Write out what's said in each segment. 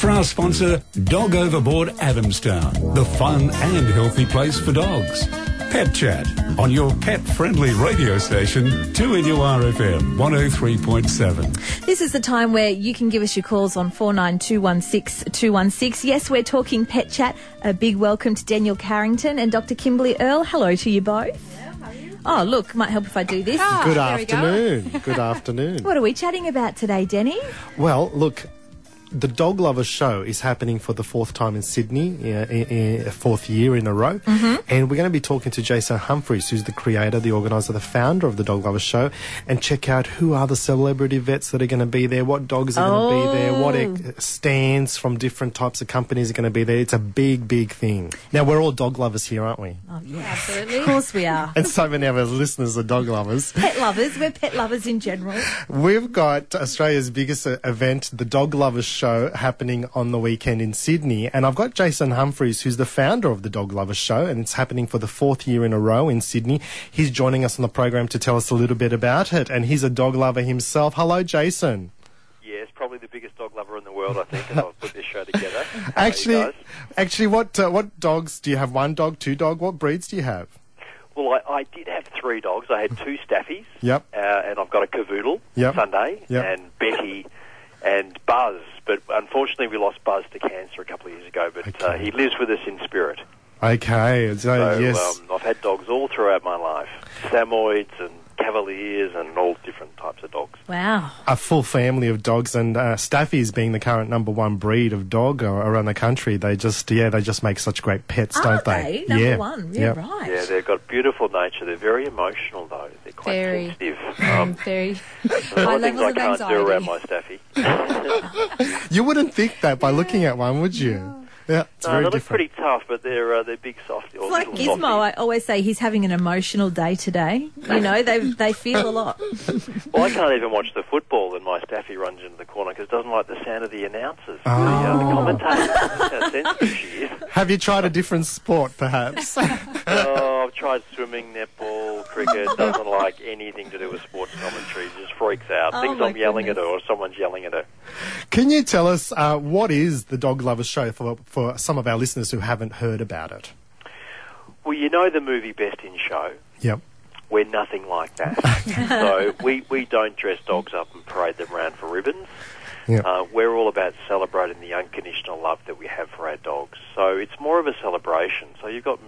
for our sponsor, Dog Overboard Adamstown, the fun and healthy place for dogs. Pet Chat on your pet friendly radio station, 2NURFM 103.7. This is the time where you can give us your calls on 49216 216. Yes, we're talking pet chat. A big welcome to Daniel Carrington and Dr. Kimberly Earl. Hello to you both. Oh, look, might help if I do this. Ah, Good there we go. afternoon. Good afternoon. What are we chatting about today, Denny? Well, look, the Dog Lovers Show is happening for the fourth time in Sydney, uh, i- i- fourth year in a row. Mm-hmm. And we're going to be talking to Jason Humphreys, who's the creator, the organizer, the founder of the Dog Lovers Show, and check out who are the celebrity vets that are going to be there, what dogs are going to be there, what Oh. ex- stands from different types of companies are going to be there. It's a big, big thing. Now, we're all dog lovers here, aren't we? Oh, yeah. Absolutely. Of course we are. And so many of our listeners are dog lovers. Pet lovers. We're pet lovers in general. We've got Australia's biggest uh, event, the Dog Lovers Show, happening on the weekend in Sydney. And I've got Jason Humphreys, who's the founder of the Dog Lovers Show, and it's happening for the fourth year in a row in Sydney. He's joining us on the program to tell us a little bit about it. And he's a dog lover himself. Hello, Jason. Yes, probably the biggest dog lover in the world, I think, if I've put this show together. Actually, actually, what uh, what dogs do you have? One dog, two dog? What breeds do you have? Well, I, I did have three dogs. I had two staffies, Yep. uh, and I've got a cavoodle, Yep. Sunday, Yep. and Betty, and Buzz. But unfortunately, we lost Buzz to cancer a couple of years ago. But uh, he lives with us in spirit. Okay, so, So yes. um, I've had dogs all throughout my life: Samoyeds and Cavaliers, and all different types of dogs. Wow. a full family of dogs, and uh, Staffies being the current number one breed of dog uh, around the country, they just yeah they just make such great pets, Are don't they? they? Number yeah. one. Yeah, Yep. right. Yeah, they've got beautiful nature. They're very emotional, though. They're quite Very. sensitive. Um, very there's a high lot of things levels I of can't anxiety. do around my staffy. You wouldn't think that by looking at one, would you? Yeah, it's No, very they look pretty tough, but they're uh, they're big softy. Or It's like Gizmo. softies. I always say he's having an emotional day today. You know, they they feel a lot. Well, I can't even watch the football, and my staffy runs into the corner because it doesn't like the sound of the announcers, the, uh, the commentators. How sensitive she is. Have you tried a different sport, perhaps? Oh, I've tried swimming, netball, cricket. Doesn't like anything to do with sports commentary. Just freaks out. Oh, Thinks I'm yelling goodness. at her, or someone's yelling at her. Can you tell us uh, what is the Dog Lovers Show for for some of our listeners who haven't heard about it? Well, you know the movie Best in Show. Yep. We're nothing like that. so we, we don't dress dogs up and parade them around for ribbons. Yep. Uh, we're all about celebrating the unconditional love that we have for our dogs. So it's more of a celebration. So you've got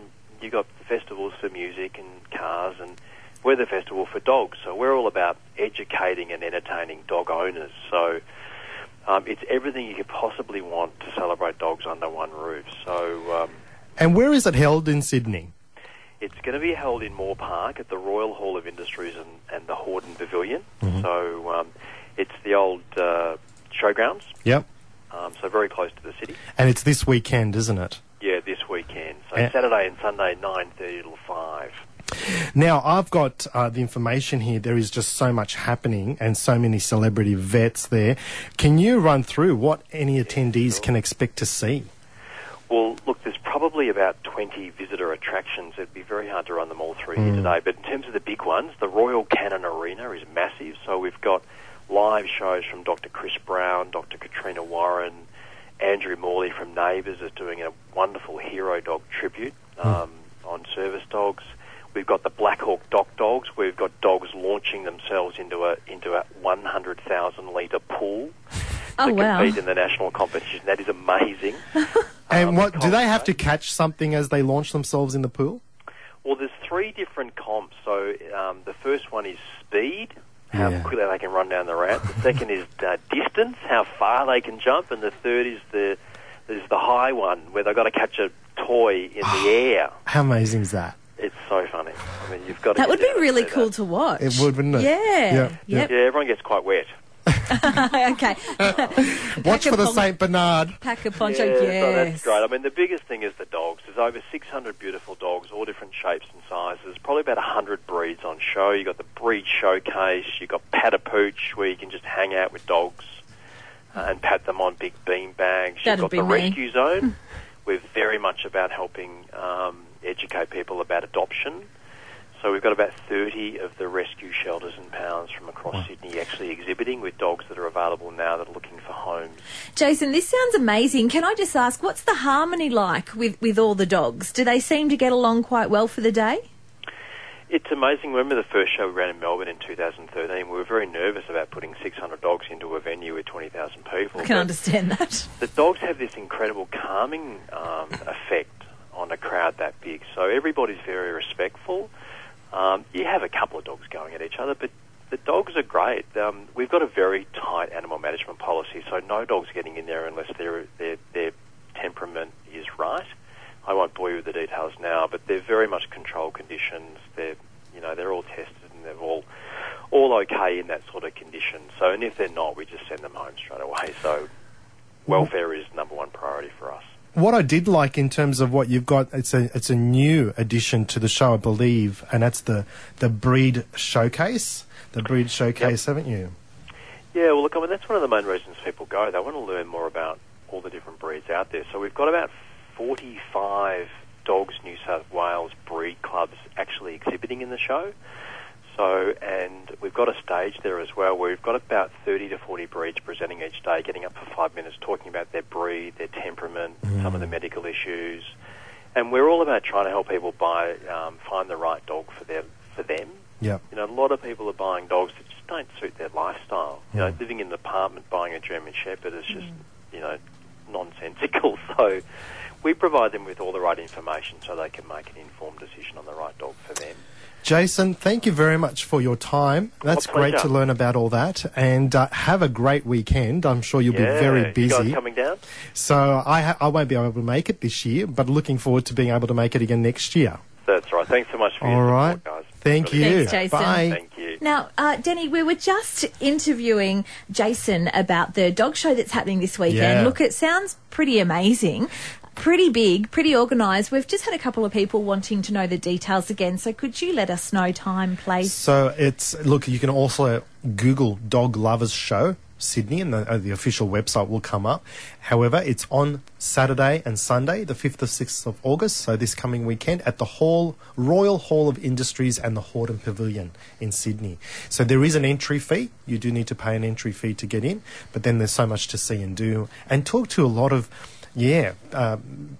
you've got festivals for music and cars, and we're the festival for dogs. So we're all about educating and entertaining dog owners. So um, it's everything you could possibly want to celebrate dogs under one roof. So um, And where is it held in Sydney? it's going to be held in Moore Park at the Royal Hall of Industries and, and the Hordern Pavilion. So um, it's the old uh, showgrounds, Yep. um, so very close to the city. And it's this weekend, isn't it? Yeah, this weekend. So Eh. Saturday and Sunday, 9.30 till 5. Now, I've got uh, the information here. There is just so much happening and so many celebrity vets there. Can you run through what any attendees can expect to see? Well, look, there's probably about 20 visitor attractions. It'd be very hard to run them all through here today. But in terms of the big ones, the Royal Canin Arena is massive. So we've got live shows from Dr. Chris Brown, Dr. Katrina Warren, Andrew Morley from Neighbours is doing a wonderful hero dog tribute um, on service dogs. We've got the Black Hawk Dock Dogs. We've got dogs launching themselves into a into a 100,000 litre pool Oh to wow. compete in the national competition. That is amazing. And Um, what do they have to catch something as they launch themselves in the pool? Well, there's three different comps. So um, the first one is speed, how Yeah. quickly they can run down the ramp. The second is uh, distance, how far they can jump, and the third is the is the high one where they've got to catch a toy in the air. How amazing is that? It's so funny. I mean, you've got to That would be really cool that. to watch. It would, wouldn't it? Yeah. Yeah, Yep. Yeah, everyone gets quite wet. okay. Watch for the pon- Saint Bernard. Pack a poncho. yeah, yes. so that's great. I mean, the biggest thing is the dogs. There's over 600 beautiful dogs, all different shapes and sizes. Probably about 100 breeds on show. You've got the breed showcase. You've got Pat a Pooch, where you can just hang out with dogs uh, and pat them on big bean bags. You've That'd got be the me. rescue zone. We're very much about helping um, educate people about adoption. So we've got about 30 of the rescue shelters and pounds from across Sydney actually exhibiting with dogs that are available now that are looking for homes. Jason, this sounds amazing. Can I just ask, what's the harmony like with, with all the dogs? Do they seem to get along quite well for the day? It's amazing. Remember the first show we ran in Melbourne in 2013? We were very nervous about putting 600 dogs into a venue with 20,000 people. I can understand that. The dogs have this incredible calming um, effect on a crowd that big. So everybody's very respectful. Um, you have a couple of dogs going at each other, but the dogs are great. Um, we've got a very tight animal management policy, so no dog's getting in there unless their their their temperament is right. I won't bore you with the details now, but they're very much controlled conditions. They're you know they're all tested and they're all all okay in that sort of condition. So and if they're not, we just send them home straight away. So welfare is number one priority for us. What I did like in terms of what you've got, it's a it's a new addition to the show, I believe, and that's the the breed showcase. The breed showcase, haven't you? Yeah, well, look, I mean, that's one of the main reasons people go. They want to learn more about all the different breeds out there. So we've got about 45 Dogs New South Wales breed clubs actually exhibiting in the show. So, and we've got a stage there as well where we've got about 30 to 40 breeds presenting each day, getting up for five minutes, talking about their breed, their temperament, some of the medical issues. And we're all about trying to help people buy, um, find the right dog for their, for them. Yeah. You know, a lot of people are buying dogs that just don't suit their lifestyle. You know, Mm. living in an apartment buying a German Shepherd is just, you know, nonsensical. So we provide them with all the right information so they can make an informed decision on the right dog for them. Jason, thank you very much for your time. That's great to learn about all that, and uh, have a great weekend. I'm sure you'll yeah, be very You guys busy. coming down? So I ha- I won't be able to make it this year, but looking forward to being able to make it again next year. That's right. Thanks so much for All your right. support, guys. Thank Really you. Thanks, Jason. Bye. Thank you. Now, uh, Denny, we were just interviewing Jason about the dog show that's happening this weekend. Yeah. Look, it sounds pretty amazing. Pretty big, pretty organised. We've just had a couple of people wanting to know the details again. So, could you let us know time, place? So it's look. You can also Google Dog Lovers Show Sydney, and the, uh, the official website will come up. However, it's on Saturday and Sunday, the fifth or sixth of August. So this coming weekend at the Hall Royal Hall of Industries and the Hordern Pavilion in Sydney. So there is an entry fee. You do need to pay an entry fee to get in, but then there's so much to see and do and talk to a lot of, yeah. Um,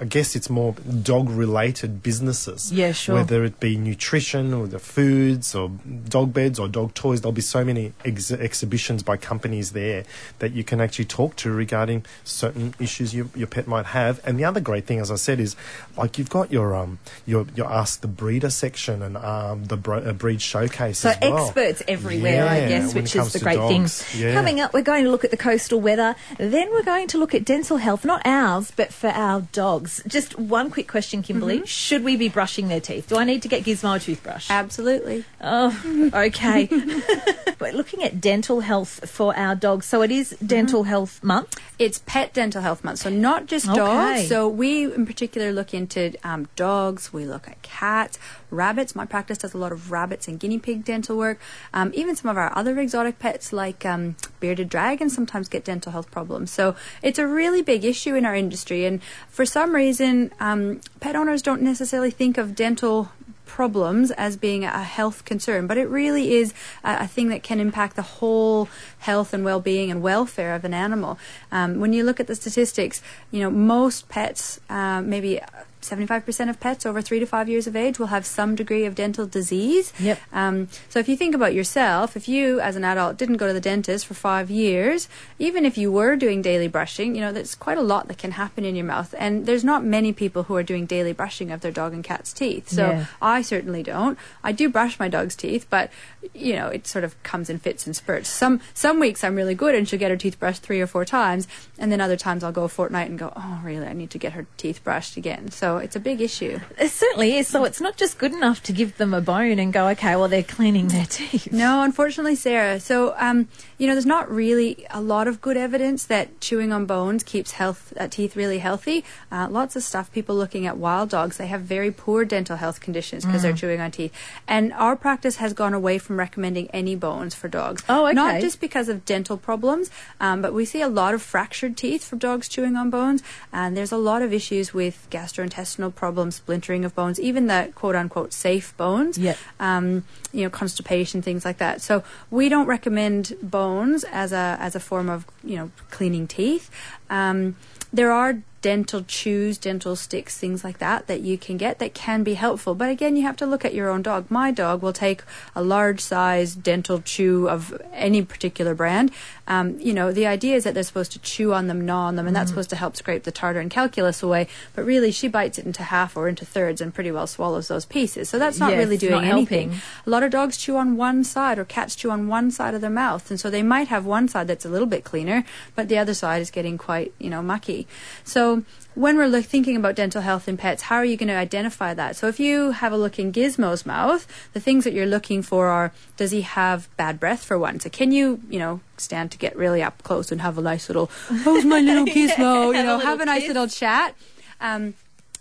I guess it's more dog related businesses. Yeah, sure. Whether it be nutrition or the foods or dog beds or dog toys, there'll be so many ex- exhibitions by companies there that you can actually talk to regarding certain issues you, your pet might have. And the other great thing, as I said, is like you've got your um your your ask the breeder section and um the bro- uh, breed showcase. So well. experts everywhere, I guess, which is the great dogs. thing. Yeah. Coming up, we're going to look at the coastal weather. Then we're going to look at dental health, not ours, but for our dogs. Just one quick question, Kimberly: Mm-hmm. Should we be brushing their teeth? Do I need to get Gizmo a toothbrush? Absolutely. Oh, okay. We're looking at dental health for our dogs. So it is Dental Health Month. It's Pet Dental Health Month, so not just Okay. dogs. So we, in particular, look into um, dogs. We look at cats, rabbits. My practice does a lot of rabbits and guinea pig dental work. Um, even some of our other exotic pets, like um, bearded dragons, sometimes get dental health problems. So it's a really big issue in our industry, and for some reason, um, pet owners don't necessarily think of dental problems as being a health concern, but it really is a, a thing that can impact the whole health and well-being and welfare of an animal. Um, when you look at the statistics, you know most pets, uh, maybe. 75% of pets over three to five years of age will have some degree of dental disease. Yep. Um, so if you think about yourself, if you as an adult didn't go to the dentist for five years, even if you were doing daily brushing, you know, there's quite a lot that can happen in your mouth. And there's not many people who are doing daily brushing of their dog and cat's teeth. So Yeah. I certainly don't. I do brush my dog's teeth, but you know, it sort of comes in fits and spurts. Some some weeks I'm really good and she'll get her teeth brushed three or four times, and then other times I'll go a fortnight and go, oh, really? I need to get her teeth brushed again. So it's a big issue. It certainly is. So it's not just good enough to give them a bone and go, okay, well, they're cleaning their teeth. No, unfortunately, Sarah. So, um, you know, there's not really a lot of good evidence that chewing on bones keeps health uh, teeth really healthy. Uh, lots of stuff. People looking at wild dogs, they have very poor dental health conditions because they're chewing on teeth. And our practice has gone away from recommending any bones for dogs. Oh, okay. Not just because because of dental problems, um, but we see a lot of fractured teeth from dogs chewing on bones, and there's a lot of issues with gastrointestinal problems, splintering of bones, even the quote unquote safe bones. Yep. Um, you know, constipation, things like that. So we don't recommend bones as a as a form of you know cleaning teeth. Um, there are dental chews, dental sticks, things like that that you can get that can be helpful. But again, you have to look at your own dog. My dog will take a large size dental chew of any particular brand. Um, you know, the idea is that they're supposed to chew on them, gnaw on them, and that's supposed to help scrape the tartar and calculus away. But really, she bites it into half or into thirds and pretty well swallows those pieces. So that's not Yes, really doing not anything. helping. A lot of dogs chew on one side, or cats chew on one side of their mouth, and so they might have one side that's a little bit cleaner, but the other side is getting quite, you know, mucky. So when we're look, thinking about dental health in pets, how are you going to identify that? So if you have a look in Gizmo's mouth, the things that you're looking for are: does he have bad breath for one? So can you, you know, stand to get really up close and have a nice little, how's my little Gizmo? you have a know, have a nice little chat. Um,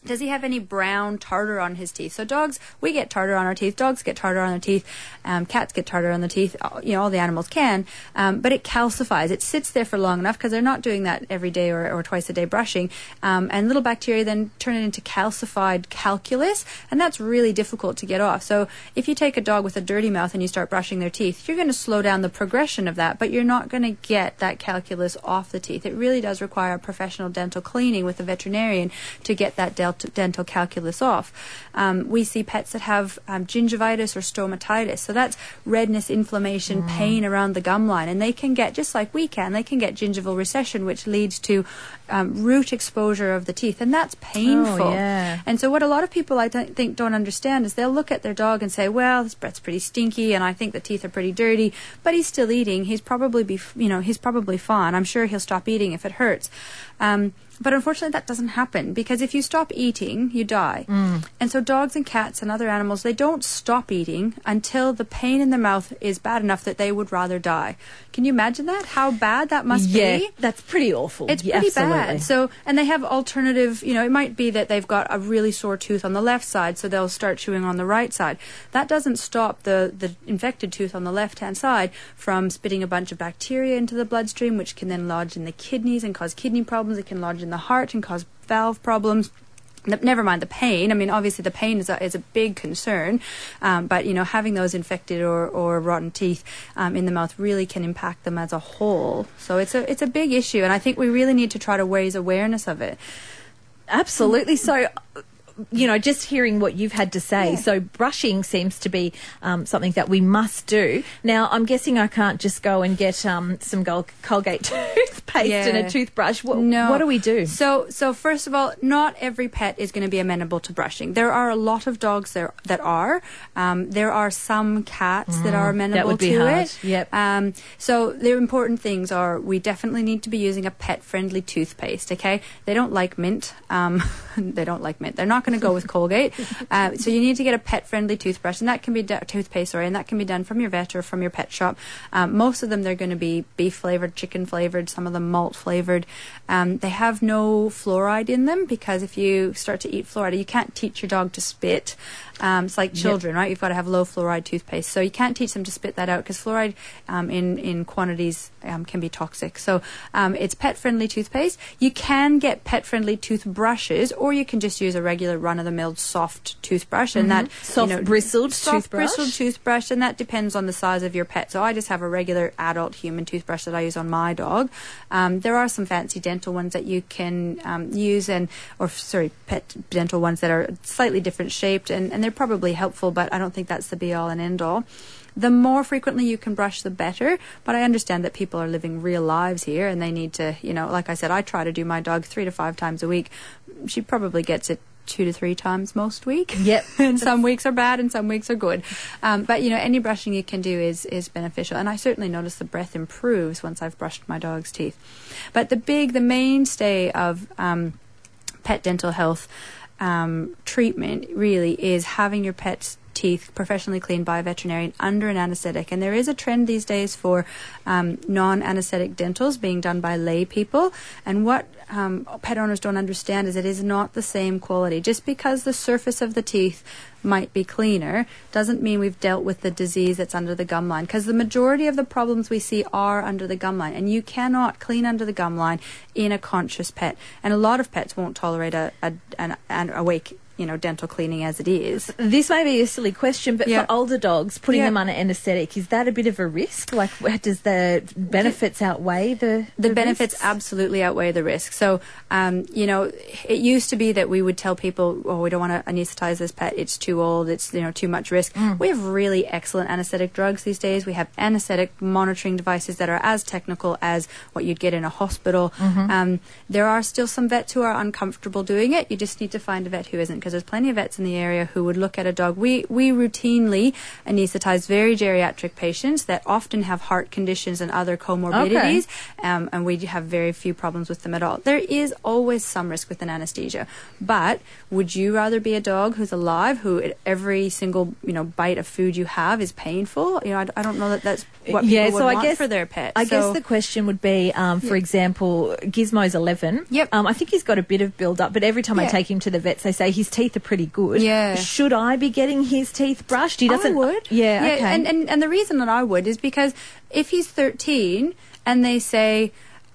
does he have any brown tartar on his teeth? So dogs, we get tartar on our teeth. Dogs get tartar on their teeth. Um, cats get tartar on their teeth. all- You know, all the animals can. Um, but it calcifies. It sits there for long enough because they're not doing that every day or, or twice a day brushing. Um, and little bacteria then turn it into calcified calculus, and that's really difficult to get off. So if you take a dog with a dirty mouth and you start brushing their teeth, you're going to slow down the progression of that, but you're not going to get that calculus off the teeth. It really does require a professional dental cleaning with a veterinarian to get that del- dental calculus off. Um, we see pets that have um, gingivitis or stomatitis, so that's redness, inflammation, pain around the gum line, and they can get just like we can. They can get gingival recession, which leads to um, root exposure of the teeth, and that's painful. yeah. And so, what a lot of people I don't think don't understand is they'll look at their dog and say, "Well, his breath's pretty stinky, and I think the teeth are pretty dirty, but he's still eating. He's probably be, you know, he's probably fine. I'm sure he'll stop eating if it hurts." Um, but unfortunately, that doesn't happen because if you stop eating, you die. Mm. And so, dogs and cats and other animals, they don't stop eating until the pain in their mouth is bad enough that they would rather die. Can you imagine that? How bad that must yeah, be? that's pretty awful. It's Yeah, pretty absolutely. bad. So, and they have alternative, you know, it might be that they've got a really sore tooth on the left side, so they'll start chewing on the right side. That doesn't stop the, the infected tooth on the left hand side from spitting a bunch of bacteria into the bloodstream, which can then lodge in the kidneys and cause kidney problems. It can lodge in the heart and cause valve problems. Never mind the pain. I mean, obviously the pain is a, is a big concern, um, but you know, having those infected or, or rotten teeth um, in the mouth really can impact them as a whole. So it's a it's a big issue, and I think we really need to try to raise awareness of it. Absolutely. So, you know, just hearing what you've had to say. So, brushing seems to be um, something that we must do. Now, I'm guessing I can't just go and get um, some Gol- Colgate toothpaste and a toothbrush. What, No. what do we do? So, so first of all, not every pet is going to be amenable to brushing. There are a lot of dogs there that are. Um, there are some cats that are amenable Mm, would be to hard. it. Yep. Um, so the important things are we definitely need to be using a pet-friendly toothpaste. Okay, they don't like mint. Um, they don't like mint. They're not going to go with Colgate. Uh, so you need to get a pet-friendly toothbrush, and that can be do- toothpaste, sorry, and that can be done from your vet or from your pet shop. Um, most of them they're going to be beef flavored, chicken flavored, some of them malt flavored. Um, they have no fluoride in them because if you start to eat fluoride, you can't teach your dog to spit. Um, it's like children, right? You've got to have low fluoride toothpaste, so you can't teach them to spit that out because fluoride um, in in quantities um, can be toxic. So um, it's pet friendly toothpaste. You can get pet friendly toothbrushes, or you can just use a regular run of the mill soft toothbrush, and that Soft you know, bristled soft toothbrush? bristled toothbrush, and that depends on the size of your pet. So I just have a regular adult human toothbrush that I use on my dog. Um, there are some fancy dental ones that you can um, use, and or sorry, pet dental ones that are slightly different shaped, and, and they're probably helpful, but I don't think that's the be all and end all. The more frequently you can brush, the better. But I understand that people are living real lives here, and they need to, you know, like I said, I try to do my dog three to five times a week. She probably gets it two to three times most week. Yep. and some weeks are bad and some weeks are good. Um, but you know, any brushing you can do is is beneficial, and I certainly notice the breath improves once I've brushed my dog's teeth. But the big, the mainstay of um, pet dental health um, treatment really is having your pets teeth professionally cleaned by a veterinarian under an anesthetic. And there is a trend these days for um, non anesthetic dentals being done by lay people. And what um, pet owners don't understand is it is not the same quality. Just because the surface of the teeth might be cleaner doesn't mean we've dealt with the disease that's under the gum line because the majority of the problems we see are under the gum line and you cannot clean under the gum line in a conscious pet and a lot of pets won't tolerate a, a an, an awake you know, dental cleaning as it is. This may be a silly question, but Yeah. for older dogs, putting Yeah. them under anaesthetic, is that a bit of a risk? Like, does the benefits outweigh the the benefits risks? absolutely outweigh the risk. So, um, you know, it used to be that we would tell people, "Oh, we don't want to anesthetize this pet; it's too old, it's you know too much risk." Mm. We have really excellent anesthetic drugs these days. We have anesthetic monitoring devices that are as technical as what you'd get in a hospital. Mm-hmm. Um, there are still some vets who are uncomfortable doing it. You just need to find a vet who isn't, because there's plenty of vets in the area who would look at a dog. We we routinely anesthetize very geriatric patients that often have heart conditions and other comorbidities um, and we have very few problems with them at all. There is always some risk with an anesthesia, but would you rather be a dog who's alive, who every single you know bite of food you have is painful? You know, I, I don't know that that's what people yeah, so I want guess for their pet. I guess the question would be, um, for example, Gizmo's eleven. Yep. Um, I think he's got a bit of build up, but every time I take him to the vets, they say his teeth are pretty good. Yeah. Should I be getting his teeth brushed? He doesn't. I would. Yeah. okay. And, and and the reason that I would is because if he's 13 and they say,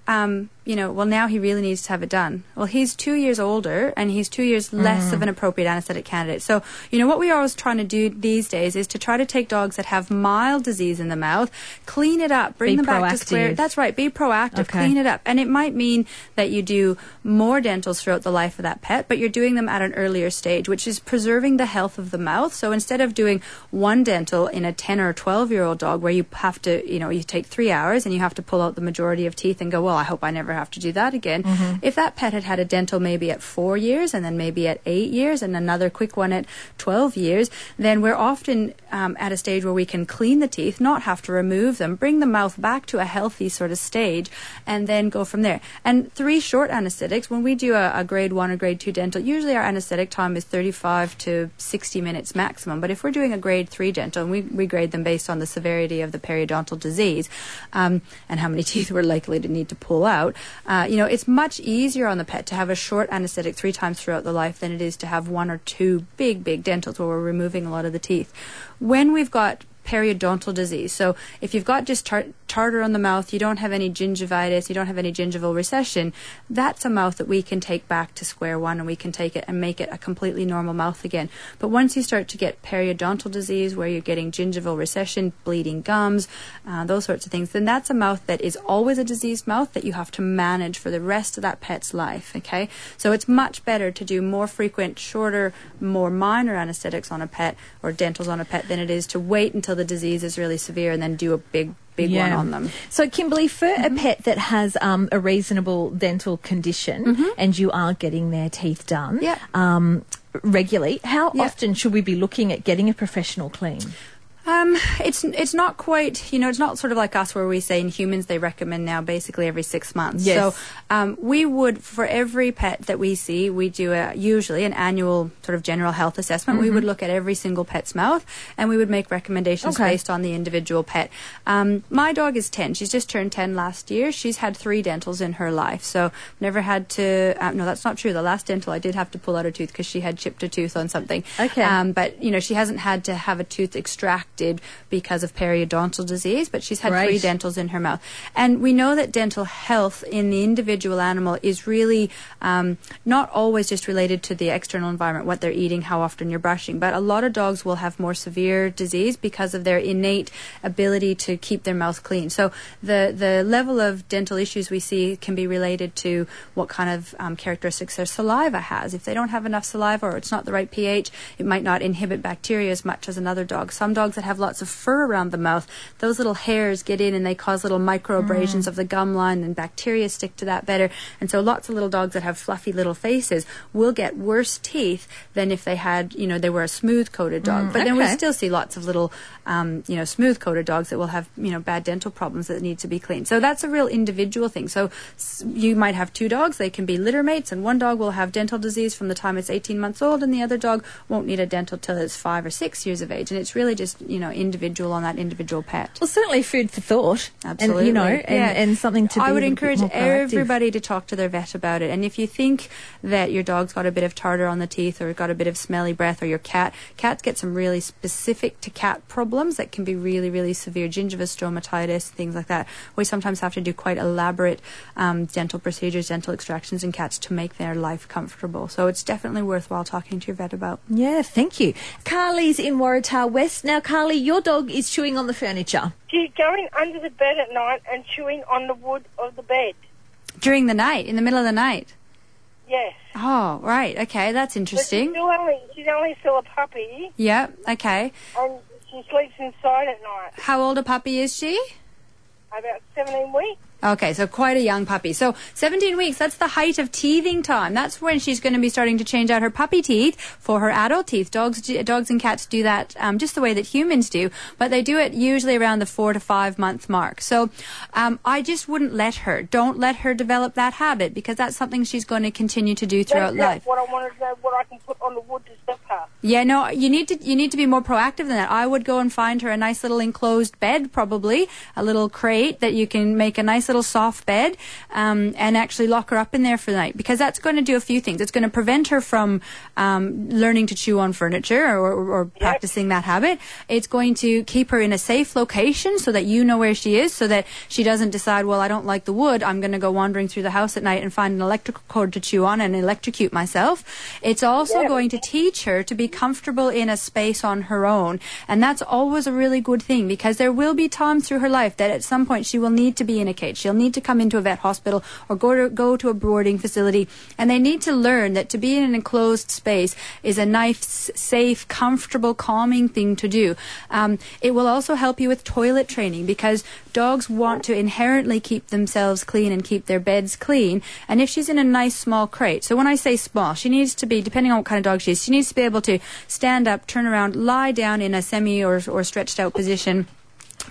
um, you know, well now he really needs to have it done. Well, he's two years older and he's two years less Mm. of an appropriate anesthetic candidate. So you know what we are always trying to do these days is to try to take dogs that have mild disease in the mouth, clean it up, bring Be them back to square. proactive. That's right. Be proactive. Okay. Clean it up, and it might mean that you do more dentals throughout the life of that pet, but you're doing them at an earlier stage, which is preserving the health of the mouth. So instead of doing one dental in a 10 or 12 year old dog where you have to, you know, you take three hours and you have to pull out the majority of teeth and go, well, I hope I never have to do that again. If that pet had had a dental maybe at four years and then maybe at eight years and another quick one at 12 years, then we're often um, at a stage where we can clean the teeth, not have to remove them, bring the mouth back to a healthy sort of stage, and then go from there. And three short anesthetics, when we do a, a grade one or grade two dental, usually our anesthetic time is 35 to 60 minutes maximum. But if we're doing a grade three dental, and we, we grade them based on the severity of the periodontal disease um, and how many teeth we're likely to need to pull out, uh, you know, it's much easier on the pet to have a short anesthetic three times throughout the life than it is to have one or two big, big dentals where we're removing a lot of the teeth. When we've got periodontal disease. So if you've got just tartar on the mouth, you don't have any gingivitis, you don't have any gingival recession, that's a mouth that we can take back to square one and we can take it and make it a completely normal mouth again. But once you start to get periodontal disease where you're getting gingival recession, bleeding gums, uh, those sorts of things, then that's a mouth that is always a diseased mouth that you have to manage for the rest of that pet's life. Okay? So it's much better to do more frequent, shorter, more minor anesthetics on a pet or dentals on a pet than it is to wait until the disease is really severe and then do a big, big one on them. Mm-hmm. So, Kimberly, for a pet that has um, a reasonable dental condition and you are getting their teeth done Mm-hmm. Yeah. um, regularly, how Yeah. often should we be looking at getting a professional clean? Um, it's it's not quite you know it's not sort of like us where we say in humans they recommend now basically every six months. Yes. So um, we would for every pet that we see we do a, usually an annual sort of general health assessment. We would look at every single pet's mouth and we would make recommendations Okay. based on the individual pet. Um, my dog is ten. She's just turned ten last year. She's had three dentals in her life, so never had to. Uh, no, that's not true. The last dental I did have to pull out a tooth because she had chipped a tooth on something. Okay. Um, but you know she hasn't had to have a tooth extracted because of periodontal disease, but she's had three dentals in her mouth. And we know that dental health in the individual animal is really um, not always just related to the external environment, what they're eating, how often you're brushing, but a lot of dogs will have more severe disease because of their innate ability to keep their mouth clean. So the, the level of dental issues we see can be related to what kind of um, characteristics their saliva has. If they don't have enough saliva or it's not the right pH, it might not inhibit bacteria as much as another dog. Some dogs that have lots of fur around the mouth, those little hairs get in and they cause little micro abrasions of the gum line, and bacteria stick to that better. And so lots of little dogs that have fluffy little faces will get worse teeth than if they had, you know, they were a smooth coated dog. but then we still see lots of little, um, you know, smooth coated dogs that will have, you know, bad dental problems that need to be cleaned. So that's a real individual thing. So you might have two dogs, they can be litter mates, and one dog will have dental disease from the time it's 18 months old, and the other dog won't need a dental till it's five or six years of age. And it's really just, you know, individual on that individual pet. Well, certainly food for thought. Absolutely. And, you know, and, Yeah. and something to be I would encourage everybody to talk to their vet about it. And if you think that your dog's got a bit of tartar on the teeth or got a bit of smelly breath or your cat, cats get some really specific to cat problems that can be really, really severe gingivostomatitis, things like that. We sometimes have to do quite elaborate um, dental procedures, dental extractions in cats to make their life comfortable. So it's definitely worthwhile talking to your vet about. Yeah, thank you. Carly's in Waratah West. Now, Carly, your dog is chewing on the furniture. She's going under the bed at night and chewing on the wood of the bed. During the night, in the middle of the night. Yes. Oh, right. Okay, that's But interesting. she's, still only, she's only still a puppy Yeah, okay. and she sleeps inside at night. How old a puppy is she? About 17 weeks. Okay, so quite a young puppy. So 17 weeks, that's the height of teething time. That's when she's going to be starting to change out her puppy teeth for her adult teeth. Dogs, dogs and cats do that um, just the way that humans do, but they do it usually around the four to five month mark. So um, I just wouldn't let her. Don't let her develop that habit because that's something she's going to continue to do throughout That's life. what I wanted to know, what I can put on the wood to stop her. Yeah, no, you need to you need to be more proactive than that. I would go and find her a nice little enclosed bed, probably a little crate that you can make a nice little soft bed, um, and actually lock her up in there for the night because that's going to do a few things. It's going to prevent her from um, learning to chew on furniture or, or, or practicing that habit. It's going to keep her in a safe location so that you know where she is, so that she doesn't decide, well, I don't like the wood. I'm going to go wandering through the house at night and find an electrical cord to chew on and electrocute myself. It's also going to teach her to be comfortable in a space on her own. And that's always a really good thing because there will be times through her life that at some point she will need to be in a cage. She'll need to come into a vet hospital or go to, go to a boarding facility. And they need to learn that to be in an enclosed space is a nice, safe, comfortable, calming thing to do. Um, it will also help you with toilet training because dogs want to inherently keep themselves clean and keep their beds clean. And if she's in a nice small crate, so when I say small, she needs to be, depending on what kind of dog she is, she needs to be able to stand up, turn around, lie down in a semi or, or stretched out position.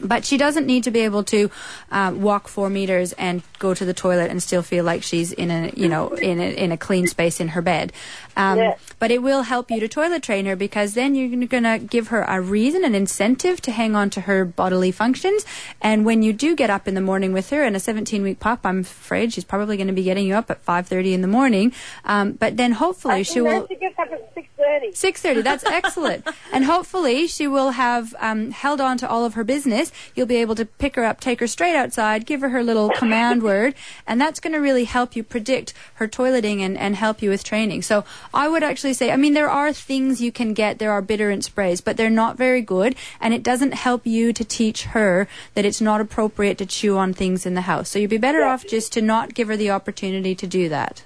But she doesn't need to be able to uh, walk four meters and go to the toilet and still feel like she's in a you know in a, in a clean space in her bed. Um, Yeah. But it will help you to toilet train her because then you're going to give her a reason, an incentive to hang on to her bodily functions. And when you do get up in the morning with her, and a 17 week pup, I'm afraid she's probably going to be getting you up at 5:30 in the morning. Um, but then hopefully she will. she gets up at 6.30. Six thirty. That's excellent. and hopefully she will have um, held on to all of her business. You'll be able to pick her up, take her straight outside, give her her little command word, and that's going to really help you predict her toileting and, and help you with training. So I would actually say, I mean, there are things you can get. There are bitterant sprays, but they're not very good, and it doesn't help you to teach her that it's not appropriate to chew on things in the house. So you'd be better off just to not give her the opportunity to do that.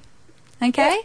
Okay.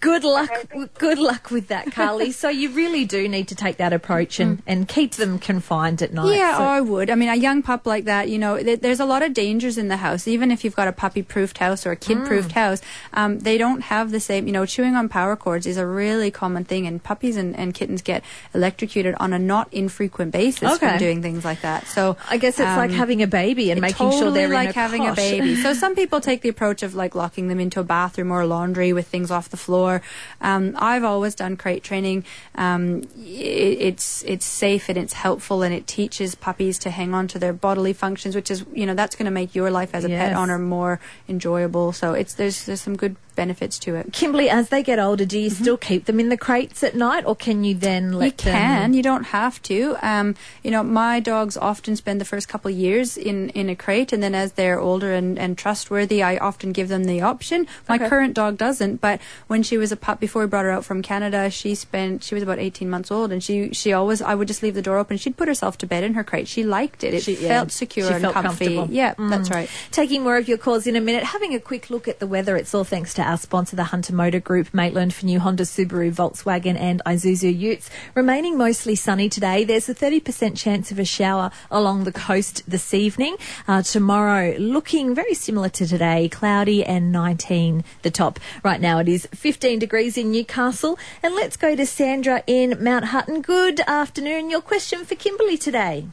Good luck. Good luck with that, Carly. so you really do need to take that approach and, and keep them confined at night. Yeah, So- I would. I mean, a young pup like that, you know, th- there's a lot of dangers in the house. Even if you've got a puppy-proofed house or a Mm. kid-proofed house, um, they don't have the same. You know, chewing on power cords is a really common thing, and puppies and, and kittens get electrocuted on a not infrequent basis Okay. from doing things like that. So I guess it's like um, having a baby and making totally sure they're like in a having a baby. So some people take the approach of like locking them into a bathroom or a laundry with things off the floor. Um, I've always done crate training. Um, it's it's safe and it's helpful and it teaches puppies to hang on to their bodily functions, which is you know that's going to make your life as a Yes. pet owner more enjoyable. So it's there's there's some good benefits to it. Kimberly, as they get older, do you still keep them in the crates at night, or can you then let you can. them? You don't have to. Um, you know, my dogs often spend the first couple of years in, in a crate, and then as they're older and, and trustworthy, I often give them the option. My Okay. current dog doesn't, but when she was a pup, before we brought her out from Canada, she spent she was about eighteen months old, and she she always I would just leave the door open. She'd put herself to bed in her crate. She liked it. It She- yeah. felt secure She and felt comfy. comfortable. Yeah, Mm. that's right. Taking more of your calls in a minute. Having a quick look at the weather. It's all thanks to our sponsor, the Hunter Motor Group, Maitland for new Honda, Subaru, Volkswagen, and Isuzu Utes. Remaining mostly sunny today. There's a 30% chance of a shower along the coast this evening. Uh, tomorrow, looking very similar to today, cloudy and 19 the top. Right now, it is 15 degrees in Newcastle. And let's go to Sandra in Mount Hutton. Good afternoon. Your question for Kimberly today.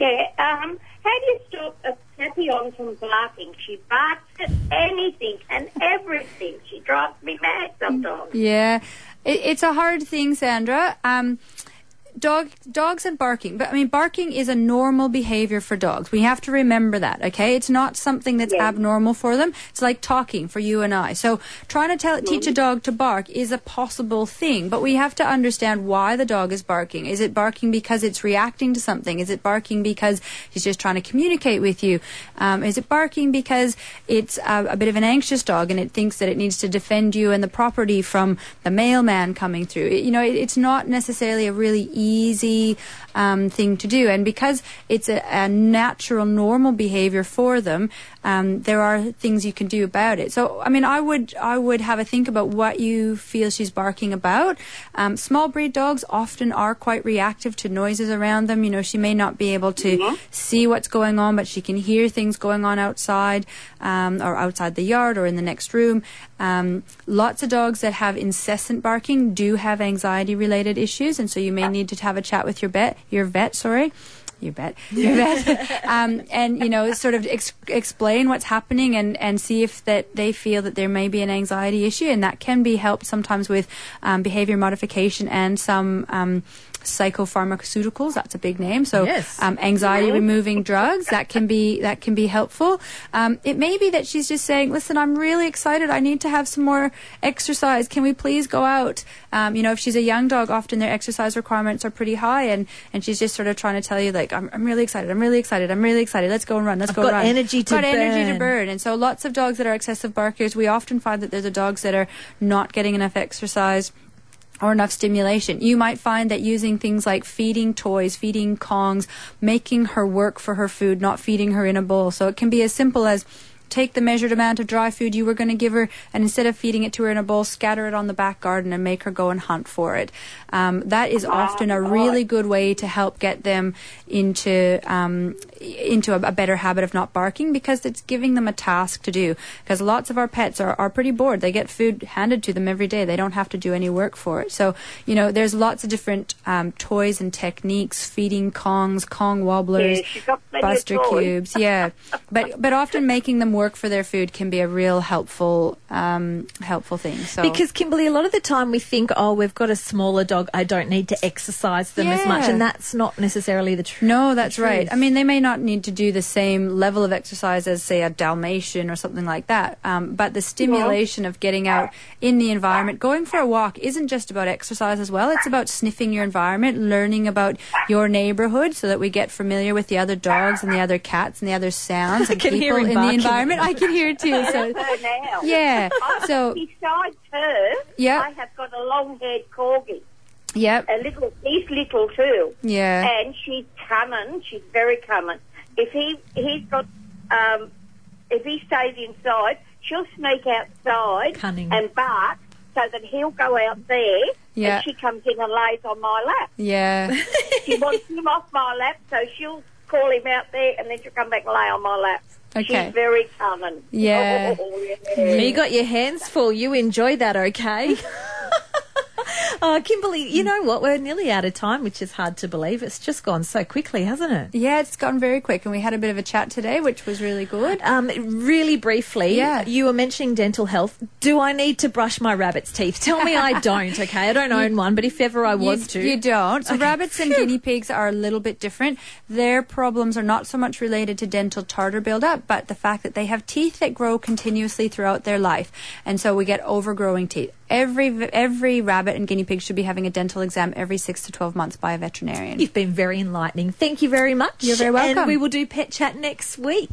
Yeah, um, how do you stop a Papillon from barking? She barks at anything and everything. She drives me mad sometimes. Yeah, it, it's a hard thing, Sandra. Um, dog dogs and barking but i mean barking is a normal behavior for dogs. We have to remember that okay? It's not something that's Yeah. abnormal for them. It's like talking for you and i. So trying to tell teach a dog to bark is a possible thing but we have to understand why the dog is barking. Is it barking because it's reacting to something? Is it barking because he's just trying to communicate with you? Um, is it barking because it's a, a bit of an anxious dog and it thinks that it needs to defend you and the property from the mailman coming through? It- you know it, it's not necessarily a really easy easy um, thing to do. And because it's a, a natural normal behavior for them um, there are things you can do about it. So i mean i would i would have a think about what you feel she's barking about. Um, small breed dogs often are quite reactive to noises around them. You know she may not be able to see what's going on but she can hear things going on outside um, or outside the yard or in the next room. Um, lots of dogs that have incessant barking do have anxiety related issues and so you may need to have a chat with your vet your vet sorry your vet, your vet, um, and you know, sort of ex- explain what's happening and and see if that they feel that there may be an anxiety issue, and that can be helped sometimes with um, behavior modification and some. Um, psychopharmaceuticals that's a big name. So Yes. um, anxiety removing drugs that can be that can be helpful. Um, it may be that she's just saying listen i'm really excited. I need to have some more exercise. Can we please go out? Um, you know if she's a young dog often their exercise requirements are pretty high and and she's just sort of trying to tell you like i'm, I'm really excited. I'm really excited. I'm really excited. Let's go and run. Let's I've go got run. energy to got energy to burn. burn. And so lots of dogs that are excessive barkers we often find that there's a dogs that are not getting enough exercise or enough stimulation. You might find that using things like feeding toys, feeding Kongs, making her work for her food, not feeding her in a bowl. So it can be as simple as take the measured amount of dry food you were going to give her and instead of feeding it to her in a bowl, scatter it on the back garden and make her go and hunt for it. Um, that is often a really good way to help get them into um, into a, a better habit of not barking because it's giving them a task to do. Because lots of our pets are, are pretty bored. They get food handed to them every day. They don't have to do any work for it. So, you know, there's lots of different um, toys and techniques, feeding Kongs, Kong wobblers, Yeah, she's got plenty of Buster cubes. Yeah. but but often making them work for their food can be a real helpful um, helpful thing. So Because Kimberly, a lot of the time we think, oh, we've got a smaller dog, I don't need to exercise them as much, and that's not necessarily the truth. No, that's right. I mean, they may not need to do the same level of exercise as, say, a Dalmatian or something like that. Um, but the stimulation of getting out in the environment, going for a walk, isn't just about exercise as well. It's about sniffing your environment, learning about your neighborhood, so that we get familiar with the other dogs and the other cats and the other sounds and people in the barking. Environment. I can hear it too. So her now. yeah. So Besides her, Yep. I have got a long-haired corgi, yep. a little, he's little too, Yeah. and she's cunning. She's very cunning. If he he's got, um, if he stays inside, she'll sneak outside Cunning. and bark so that he'll go out there, Yeah. and she comes in and lays on my lap. Yeah. She wants him off my lap, so she'll call him out there, and then she'll come back and lay on my lap. Okay. She's very common. Yeah. Oh, yeah. You got your hands full. You enjoy that, okay? oh, Kimberly, you know what? We're nearly out of time, which is hard to believe. It's just gone so quickly, hasn't it? Yeah, it's gone very quick, and we had a bit of a chat today, which was really good. Um, really briefly, Yeah. you were mentioning dental health. Do I need to brush my rabbit's teeth? Tell me I don't, okay? I don't own one, but if ever I was you, to. You don't. So rabbits and guinea pigs are a little bit different. Their problems are not so much related to dental tartar buildup, but the fact that they have teeth that grow continuously throughout their life, and so we get overgrowing teeth. Every every rabbit and guinea pigs should be having a dental exam every six to twelve months by a veterinarian. You've been very enlightening. Thank you very much. You're very welcome. And we will do Pet Chat next week.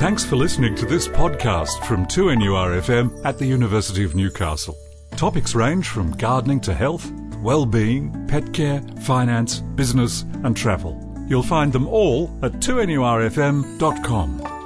Thanks for listening to this podcast from 2NURFM at the University of Newcastle. Topics range from gardening to health, well-being, pet care, finance, business and travel. You'll find them all at 2NURFM.com.